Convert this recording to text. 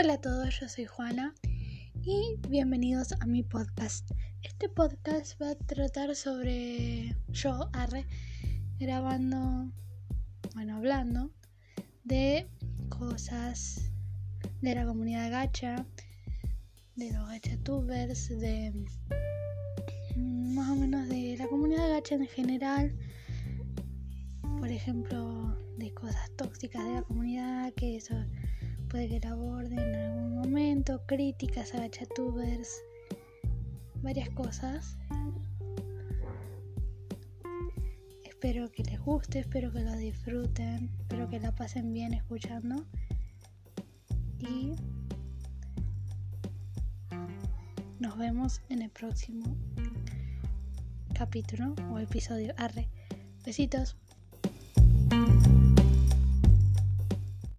Hola a todos, yo soy Juana y bienvenidos a mi podcast. Este podcast va a tratar sobre yo, Arre, grabando, bueno, hablando de cosas de la comunidad gacha, de los gachatubers, de mm, más o menos de la comunidad gacha en general. Por ejemplo, de cosas tóxicas de la comunidad, que eso puede que la aborden en algún momento, críticas a gachatubers, varias cosas. Espero que les guste, espero que lo disfruten, espero que la pasen bien escuchando. Y nos vemos en el próximo capítulo o episodio. Arre. Besitos.